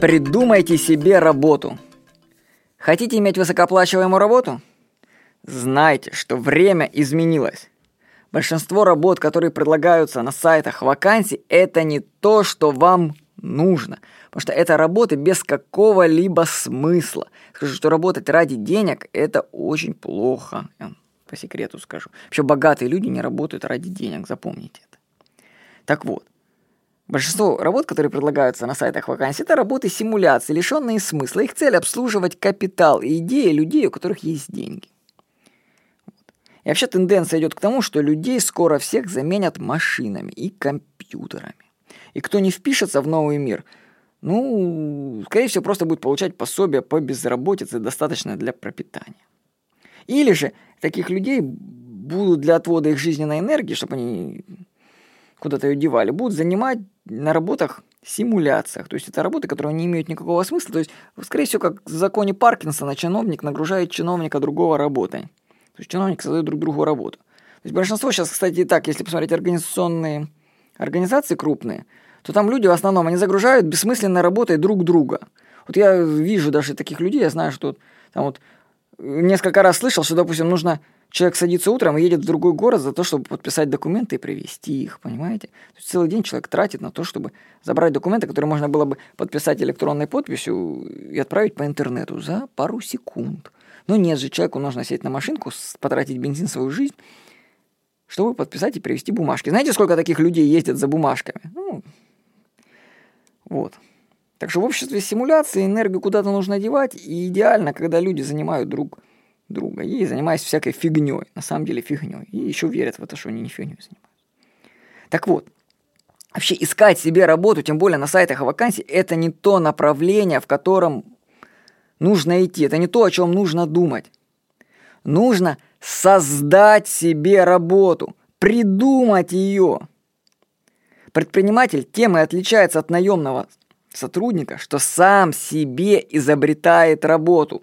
Придумайте себе работу. Хотите иметь высокооплачиваемую работу? Знайте, что время изменилось. Большинство работ, которые предлагаются на сайтах вакансий, это не то, что вам нужно. Потому что это работы без какого-либо смысла. Скажу, что работать ради денег – это очень плохо. Я по секрету скажу. Вообще богатые люди не работают ради денег, запомните это. Так вот, Большинство работ, которые предлагаются на сайтах вакансий, это работы симуляции, лишенные смысла. Их цель обслуживать капитал и идеи людей, у которых есть деньги. И вообще тенденция идет к тому, что людей скоро всех заменят машинами и компьютерами. И кто не впишется в новый мир, ну, скорее всего, просто будет получать пособие по безработице, достаточно для пропитания. Или же таких людей будут для отвода их жизненной энергии, чтобы они куда-то ее девали, будут занимать на работах симуляциях. То есть это работы, которые не имеют никакого смысла. То есть, скорее всего, как в законе Паркинсона, чиновник нагружает чиновника другого работой. То есть чиновник создает друг другу работу. То есть большинство сейчас, кстати, и так, если посмотреть организационные организации крупные, то там люди в основном, они загружают бессмысленной работой друг друга. Вот я вижу даже таких людей, я знаю, что там вот несколько раз слышал, что, допустим, нужно Человек садится утром и едет в другой город за то, чтобы подписать документы и привезти их, понимаете? То есть целый день человек тратит на то, чтобы забрать документы, которые можно было бы подписать электронной подписью и отправить по интернету за пару секунд. Но нет же, человеку нужно сесть на машинку, потратить бензин свою жизнь, чтобы подписать и привезти бумажки. Знаете, сколько таких людей ездят за бумажками? Ну, вот. Так что в обществе симуляции энергию куда-то нужно девать, и идеально, когда люди занимают друг друга и занимаясь всякой фигней, на самом деле фигней. И еще верят в это, что они не фигней занимаются. Так вот, вообще искать себе работу, тем более на сайтах вакансий, это не то направление, в котором нужно идти, это не то, о чем нужно думать. Нужно создать себе работу, придумать ее. Предприниматель тем и отличается от наемного сотрудника, что сам себе изобретает работу.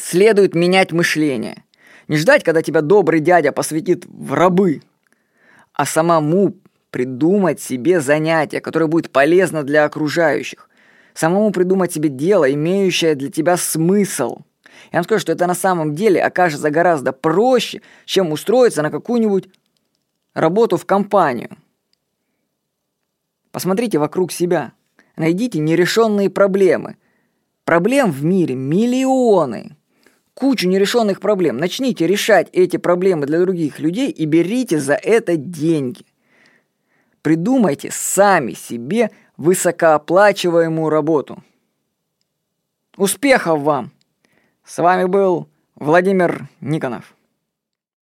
Следует менять мышление. Не ждать, когда тебя добрый дядя посвятит в рабы, а самому придумать себе занятие, которое будет полезно для окружающих. Самому придумать себе дело, имеющее для тебя смысл. Я вам скажу, что это на самом деле окажется гораздо проще, чем устроиться на какую-нибудь работу в компанию. Посмотрите вокруг себя. Найдите нерешенные проблемы. Проблем в мире миллионы кучу нерешенных проблем. Начните решать эти проблемы для других людей и берите за это деньги. Придумайте сами себе высокооплачиваемую работу. Успехов вам! С вами был Владимир Никонов.